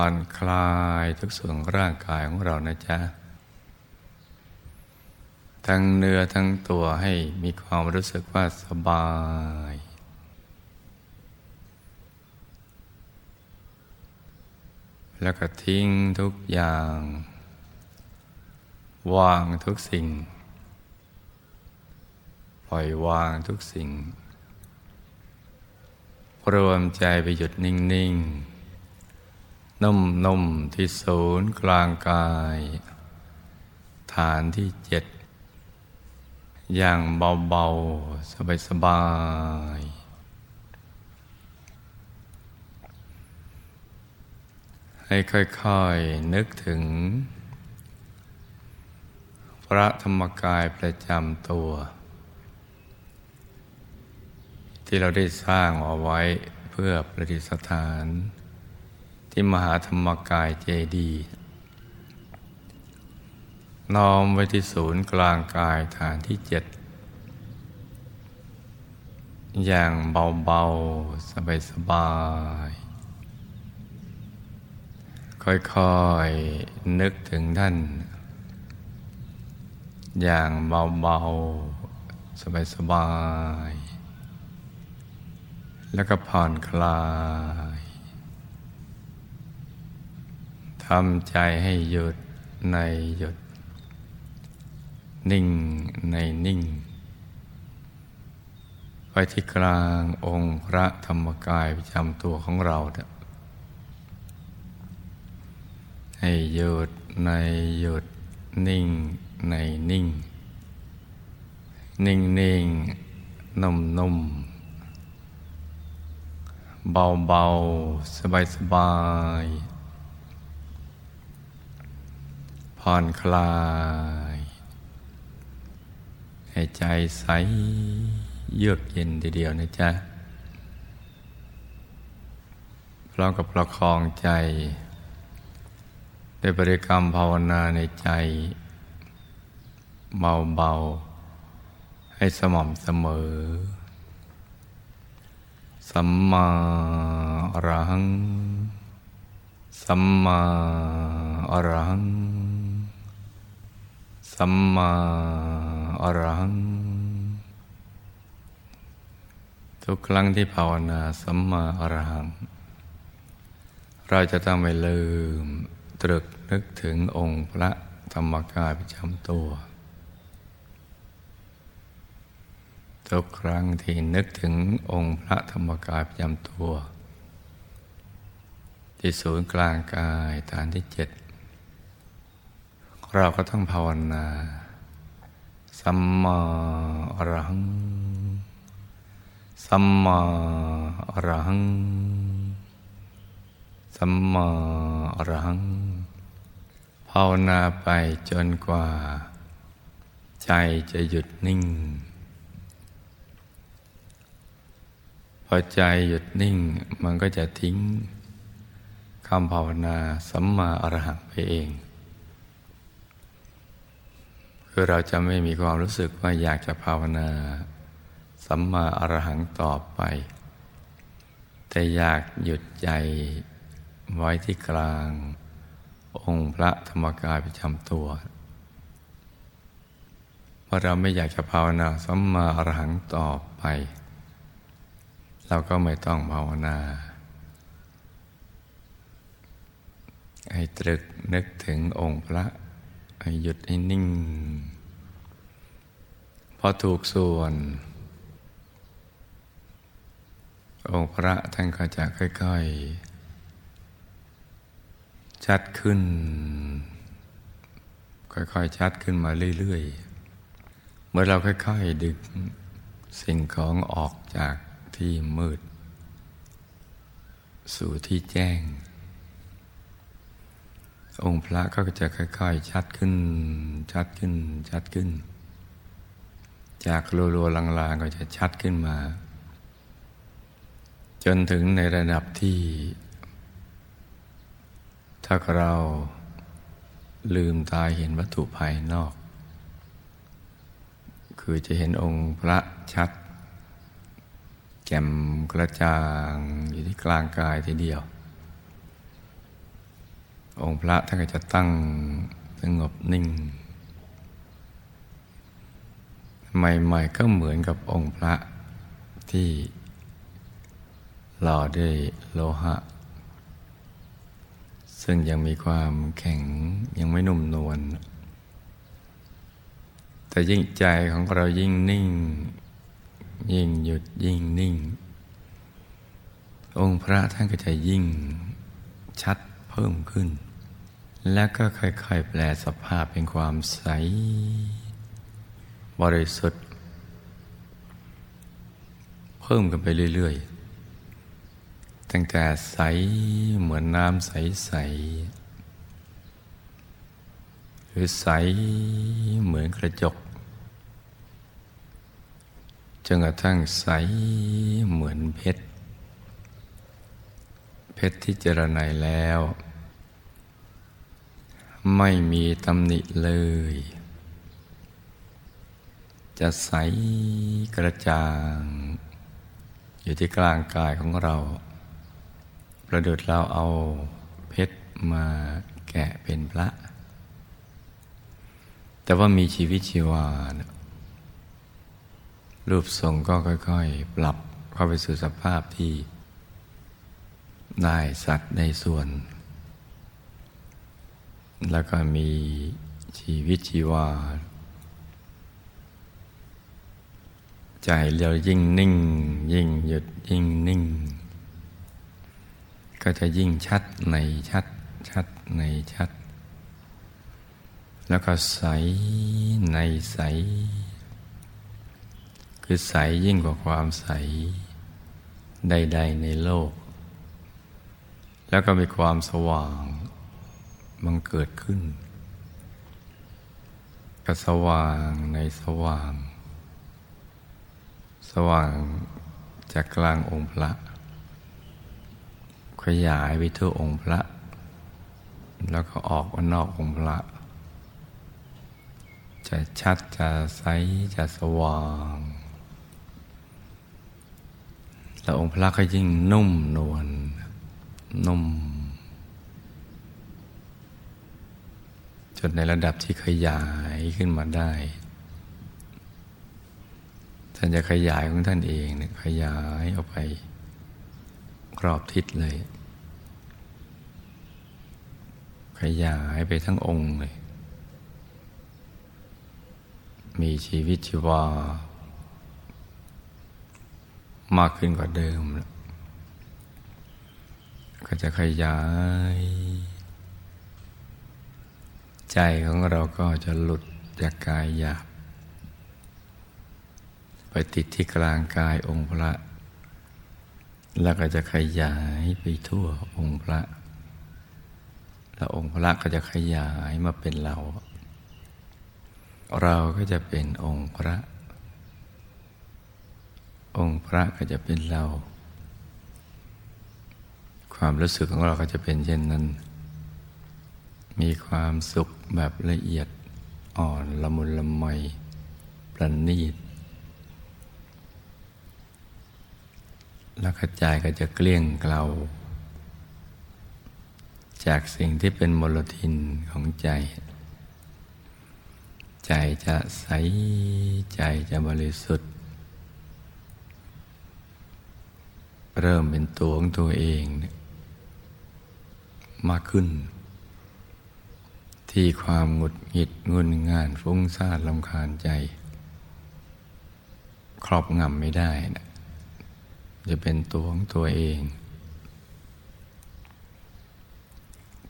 ผ่อนคลายทุกส่วนร่างกายของเรานะจ๊ะ ทั้งเนื้อทั้งตัวให้มีความรู้สึกว่าสบาย แล้วก็ทิ้งทุกอย่าง วางทุกสิ่ง ปล่อยวางทุกสิ่ง รวมใจไปหยุดนิ่ง ๆ นุ่มนุ่มที่ศูนย์กลางกาย ฐานที่เจ็ดอย่างเบาๆ สบายๆ ให้ค่อยๆ นึกถึง พระธรรมกายประจำตัว ที่เราได้สร้างเอาไว้เพื่อประดิษฐาน ที่มหาธรรมกายเจดีน้อมไว้ที่ศูนย์กลางกายฐานที่เจ็ด อย่างเบาๆ สบายๆ ค่อยๆ นึกถึงท่าน อย่างเบาๆ สบายๆ แล้วก็ผ่อนคลาย ทำใจให้หยุดในหยุด นิ่งในนิ่ง ไปที่กลางองค์พระธรรมกายประจำตัวของเรา ให้หยุดในหยุดนิ่งในนิ่ง นิ่งนิ่งนุ่มนุ่มเบาเบาสบายสบาย ผ่อนคลายให้ใจใสเยือกเย็นทีเดียวนะจ๊ะพร้อมกับประคองใจด้วยบริกรรมภาวนาในใจเบาๆ ให้สม่ำเสมอ สัมมาอรหัง สัมมาอรหัง สัมมาอรัง ทุกครั้งที่ภาวนาสัมมาอรัง เราจะต้องไม่ลืม ตรึกนึกถึงองค์พระธรรมกายประจำตัว ทุกครั้งที่นึกถึงองค์พระธรรมกายประจำตัว ที่ศูนย์กลางกายฐานที่เจ็ด เราก็ต้องภาวนา สัมมาอรหัง สัมมาอรหัง สัมมาอรหัง ภาวนาไปจนกว่า ใจจะหยุดนิ่ง พอใจหยุดนิ่งมันก็จะทิ้งคำภาวนาสัมมาอรหังไปเอง คือเราจะไม่มีความรู้สึกว่าอยากจะภาวนาสัมมาอรหังต่อไป แต่อยากหยุดใจไว้ที่กลาง องค์พระธรรมกายประจำตัวเพราะเราไม่อยากจะภาวนาสัมมาอรหังต่อไป เราก็ไม่ต้องภาวนา ให้ตรึกนึกถึงองค์พระให้หยุดให้นิ่ง พอถูกส่วน องค์พระท่านก็จะค่อยๆ ชัดขึ้น ค่อยๆ ชัดขึ้นมาเรื่อยๆ เมื่อเราค่อยๆ ดึงสิ่งของออกจากที่มืด สู่ที่แจ้ง องค์พระก็จะค่อยๆ ชัดขึ้น ชัดขึ้น ชัดขึ้น จากรัวๆลางๆ ก็จะชัดขึ้นมา จนถึงในระดับที่ ถ้าเราลืมตาเห็นวัตถุภายนอก คือจะเห็นองค์พระชัด แจ่มกระจ่างอยู่ที่กลางกายทีเดียว องค์พระท่านก็จะตั้งสงบนิ่ง ใหม่ๆก็เหมือนกับองค์พระที่หล่อด้วยโลหะ ซึ่งยังมีความแข็งยังไม่นุ่มนวลแต่ยิ่งใจของเรายิ่งนิ่ง ยิ่งหยุดยิ่งนิ่ง องค์พระท่านก็จะยิ่งชัดเพิ่มขึ้น แล้วก็ค่อยๆแปลสภาพเป็นความใส บริสุทธิ์ เพิ่มกันไปเรื่อย ๆ ตั้งแต่ใสเหมือนน้ำใส ๆ หรือใสเหมือนกระจกจนกระทั่งใสเหมือนเพชร เพชรที่เจรไนแล้ว ไม่มีตำหนิเลย จะใสกระจ่าง อยู่ที่กลางกายของเรา ประดุดเราเอาเพชรมาแกะเป็นพระ แต่ว่ามีชีวิตชีวานะรูปทรงก็ค่อย ๆ ปรับเข้าไปสู่สภาพที่ ได้สัตว์ในส่วน แล้วก็มีชีวิตชีวา ใจเรายิ่งนิ่ง ยิ่งหยุดยิ่งนิ่ง ก็จะยิ่งชัดในชัดชัดในชัด แล้วก็ใสในใส คือใสยิ่งกว่าความใส ใด ๆ ในโลก แล้วก็มีความสว่างมันเกิดขึ้น ก็สว่างในสว่าง สว่างจากกลางองค์พระ ขยายไปทั่วองค์พระ แล้วก็ออกมานอกองค์พระ จะชัดจะใสจะสว่างแล้วองค์พระก็ยิ่งนุ่มนวลนุ่ม จนในระดับที่ขยายขึ้นมาได้ ท่านจะขยายของท่านเองเนี่ยขยายออกไปรอบทิศเลย ขยายไปทั้งองค์เลย มีชีวิตชีวามากขึ้นกว่าเดิม ก็จะขยาย ใจของเราก็จะหลุดจากกายหยาบ ไปติดที่กลางกายองค์พระ แล้วก็จะขยายไปทั่วองค์พระ แล้วองค์พระก็จะขยายมาเป็นเรา เราก็จะเป็นองค์พระ องค์พระก็จะเป็นเรา ความรู้สึกของเราก็จะเป็นเช่นนั้น มีความสุขแบบละเอียดอ่อนละมุนละไมประณีต แล้วกระจายก็จะเกลี้ยงเกลาจากสิ่งที่เป็นมลทินของใจ ใจจะใสใจจะบริสุทธิ์ เริ่มเป็นตัวของตัวเองมากขึ้น ที่ความหงุดหงิดงุนงานฟุ้งซ่านลำคาญใจ ครอบงำไม่ได้นะ จะเป็นตัวของตัวเอง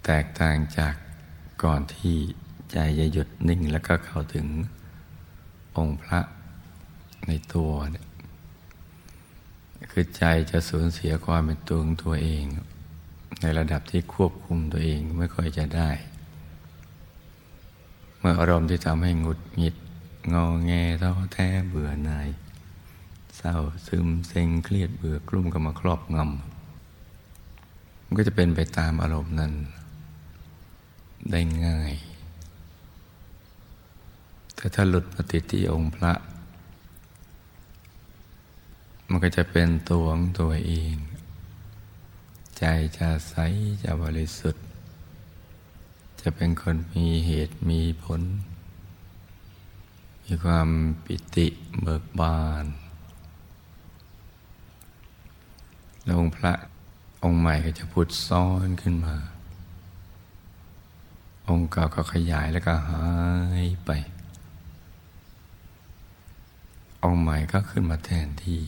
แตกต่างจากก่อนที่ใจจะหยุดนิ่งแล้วก็เข้าถึงองค์พระในตัวเนี่ยคือใจจะสูญเสียความเป็นตัวของตัวเอง ในระดับที่ควบคุมตัวเองไม่ค่อยจะได้ เมื่ออารมณ์ที่ทำให้หงุดหงิดงอแงท้อแท้เบื่อหน่าย เศร้าซึมเซ็งเครียดเบื่อกลุ่มก็มาครอบงำมันก็จะเป็นไปตามอารมณ์นั้น ได้ง่าย แต่ถ้าหลุดมาติที่องค์พระ มันก็จะเป็นตัวของตัวเอง ใจจะใสจะบริสุทธิ์ จะเป็นคนมีเหตุมีผล มีความปิติเบิกบาน แล้วองค์พระองค์ใหม่ก็จะพุดซ้อนขึ้นมา องค์เก่าก็ขยายแล้วก็หายไป องค์ใหม่ก็ขึ้นมาแทนที่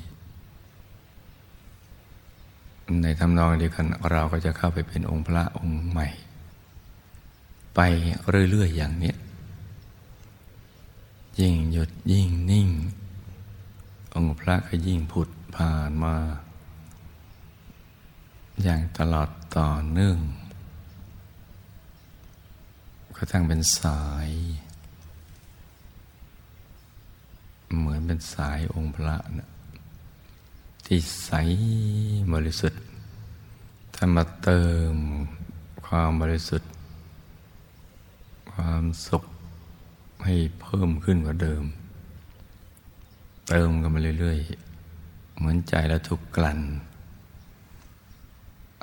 ในทำนองเดียวกันเราก็จะเข้าไปเป็นองค์พระองค์ใหม่ ไปเรื่อย ๆ อย่างนี้ยิ่งหยุดยิ่งนิ่ง องค์พระก็ยิ่งผุดผ่านมา อย่างตลอดต่อเนื่องก็ทั้งเป็นสาย เหมือนเป็นสายองค์พระนะที่ใสบริสุทธิ์ท่ามาเติมความบริสุทธิ์ ความสุขให้เพิ่มขึ้นกว่าเดิม เติมกันมาเรื่อย ๆ เหมือนใจแล้วถูกกลั่น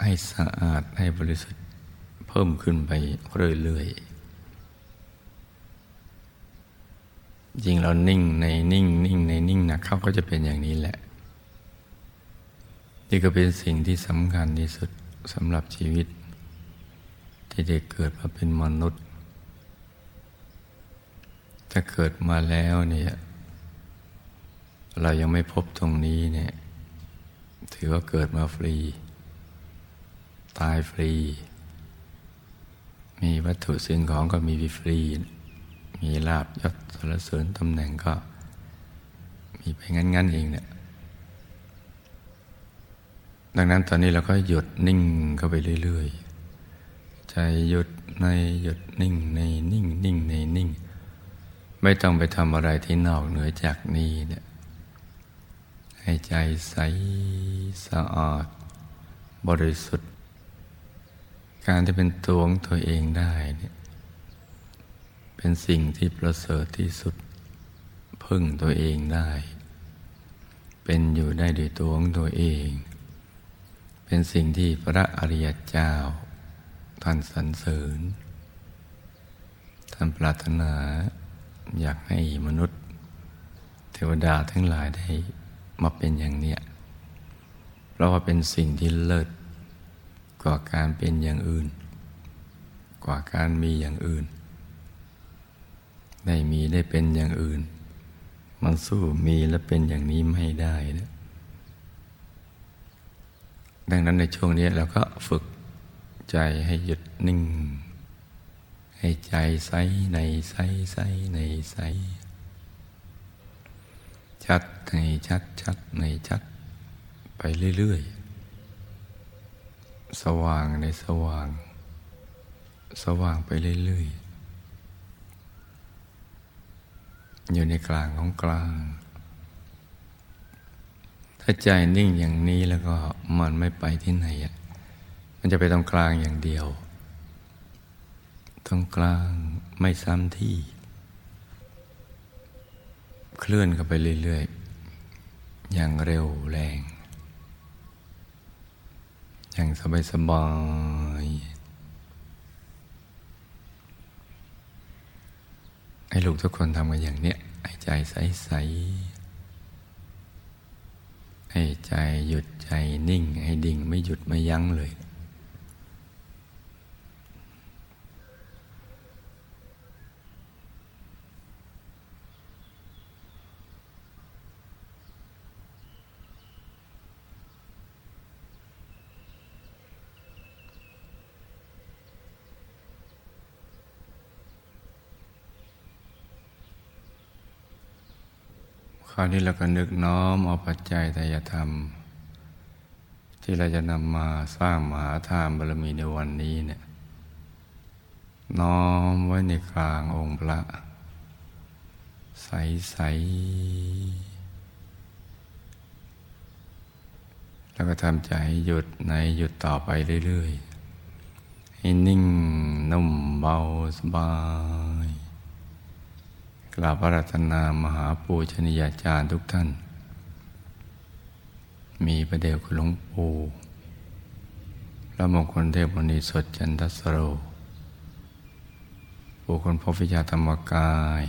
ให้สะอาดให้บริสุทธิ์เพิ่มขึ้นไปเรื่อยๆจริงเรานิ่งในนิ่งนิ่งในนิ่งนะเขาก็จะเป็นอย่างนี้แหละ นี่ก็เป็นสิ่งที่สำคัญที่สุดสำหรับชีวิต ที่ได้เกิดมาเป็นมนุษย์ ถ้าเกิดมาแล้วเนี่ยเรายังไม่พบตรงนี้เนี่ย ถือว่าเกิดมาฟรี ตายฟรี มีวัตถุสิ่งของก็มีฟรี มีลาบยศสรรเสริญตำแหน่งก็ มีไปงั้น ๆ เองเนี่ยดังนั้นตอนนี้เราก็หยุดนิ่งเข้าไปเรื่อย ๆ ใจหยุดในหยุดนิ่งในนิ่งนิ่งในนิ่ง ไม่ต้องไปทำอะไรที่นอกเหนือจากนี้เนี่ยให้ใจใสสะอาด บริสุทธิ์ การที่เป็นตัวของตัวเองได้เนี่ยเป็นสิ่งที่ประเสริฐที่สุด พึ่งตัวเองได้ เป็นอยู่ได้ด้วยตัวของตัวเอง เป็นสิ่งที่พระอริยเจ้า ท่านสรรเสริญ ท่านปรารถนาอยากให้มนุษย์ เทวดาทั้งหลายได้มาเป็นอย่างเนี้ยเพราะว่าเป็นสิ่งที่เลิศ กว่าการเป็นอย่างอื่น กว่าการมีอย่างอื่น ได้มีได้เป็นอย่างอื่น มันสู้มีและเป็นอย่างนี้ไม่ได้นะดังนั้นในช่วงนี้เราก็ฝึกใจให้หยุดนิ่ง ให้ใจใสในใสใสในใสชัดในชัดชัดในชัดไปเรื่อยๆ สว่างในสว่าง สว่างไปเรื่อยๆ อยู่ในกลางของกลาง ถ้าใจนิ่งอย่างนี้แล้วก็มันไม่ไปที่ไหนอะมันจะไปตรงกลางอย่างเดียว ตรงกลางไม่ซ้ำที่ เคลื่อนกันไปเรื่อยๆ อย่างเร็วแรง อย่างสบายๆให้ลูกทุกคนทำกันอย่างเนี้ยให้ใจใสๆให้ใจหยุดใจนิ่ง ให้ดิ่งไม่หยุดไม่ยั้งเลยค ราวนี้เราก็นึกน้อมเอาปัจจัยทายธรรม ที่เราจะนำมาสร้างมหาทานบารมีในวันนี้เนี่ยน้อมไว้ในกลางองค์พระ ใสใสแล้วก็ทำใจหยุดในหยุดต่อไปเรื่อยๆ ให้นิ่งนุ่มเบาสบาย กราบพระรัตนามหาปูชนียาจารย์ทุกท่าน มีประเดวคุณหลวงปู่พระมงคลเทพมณีสดจันทสโรปู่คนพบวิชาธรรมกาย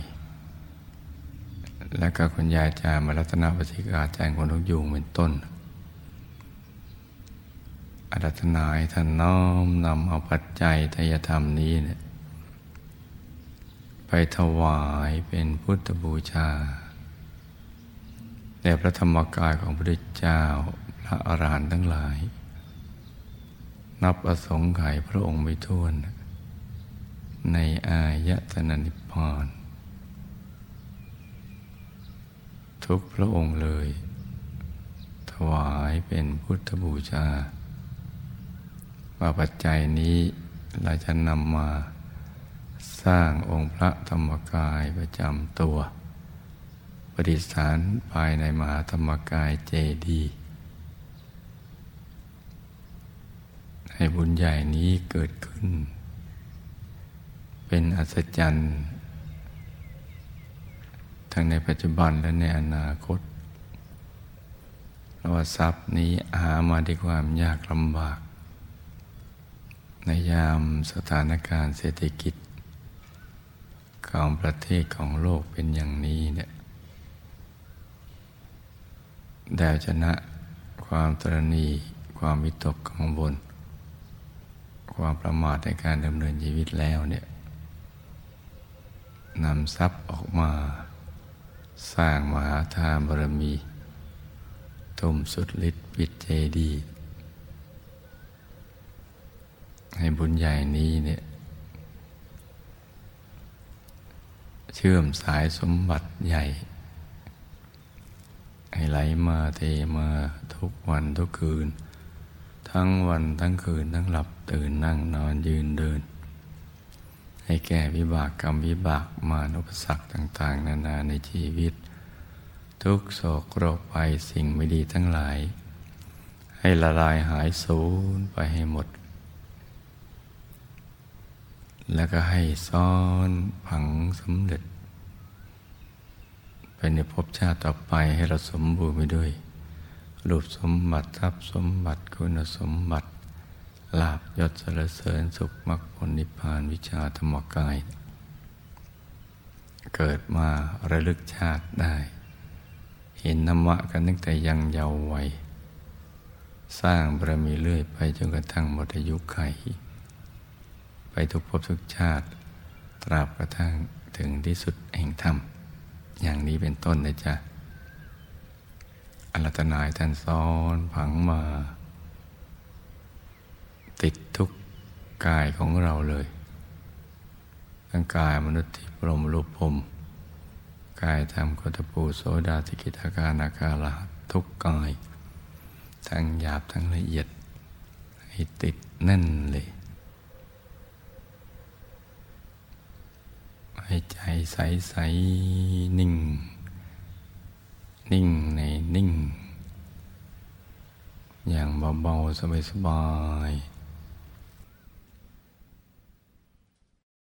และก็คุณยายจามรัตนปฏิกาแจ้งคนทุกยุงเป็นต้นอารัธนาให้ท่านน้อมนำเอาปัจจัยทายธรรมนี้เนี่ย ไปถวายเป็นพุทธบูชาแด่พระธรรมกายของพระพุทธเจ้าพระอรหันต์ทั้งหลาย นับประสงค์ไขพระองค์ไม่ท้วน ในอายตนะนิพพานทุกพระองค์เลย ถวายเป็นพุทธบูชาว่าปัจจัยนี้เราจะนำมา สร้างองค์พระธรรมกายประจำตัวประดิษฐานภายในมหาธรรมกายเจดีย์ให้บุญใหญ่นี้เกิดขึ้น เป็นอัศจรรย์ทั้งในปัจจุบันและในอนาคตเพราะว่าทรัพย์นี้หามาด้วยความยากลำบาก ในยามสถานการณ์เศรษฐกิจ ของประเทศของโลกเป็นอย่างนี้เนี่ยแดวชนะความตรณีความวิตกกังวลความประมาทในการดำเนินชีวิตแล้วเนี่ยนำทรัพย์ออกมา สร้างมหาทานบารมีทุ่มสุดฤทธิ์ปิดเจดี ให้บุญใหญ่นี้เนี่ย เชื่อมสายสมบัติใหญ่ให้ไหลมาเทมาทุกวันทุกคืน ทั้งวันทั้งคืน ทั้งหลับตื่นนั่งนอนยืนเดิน ให้แก่วิบากกรรมวิบากมานุปสรรคต่าง ๆ นานาในชีวิต ทุกโศกโรคภัยสิ่งไม่ดีทั้งหลาย ให้ละลายหายสูญไปให้หมด แล้วก็ให้ซ้อนผังสำเร็จ ไปในภพชาติต่อไปให้เราสมบูรณ์ไปด้วย รูปสมบัติทรัพย์สมบัติคุณสมบัติลาบยศสรเสริญสุขมรรคผลนิพพานวิชาธรรมกาย เกิดมาระลึกชาติได้ เห็นธรรมะกันตั้งแต่ยังเยาว์วัย สร้างบารมีเรื่อยไปจนกระทั่งหมดอายุไข ทุกภพทุกชาติ ตราบกระทั่งถึงที่สุดแห่งธรรม อย่างนี้เป็นต้นนะจ๊ะอรัตนายท่านซ้อนผังมา ติดทุกกายของเราเลยทั้งกายมนุษย์ที่พรมรูปพรมกายธรรมโคตปูโสดาติกิทาการนาคาลาทุกกาย ทั้งหยาบทั้งละเอียด ให้ติดแน่นเลย ให้ใจใสใสนิ่ง นิ่งในนิ่ง อย่างเบาๆสบาย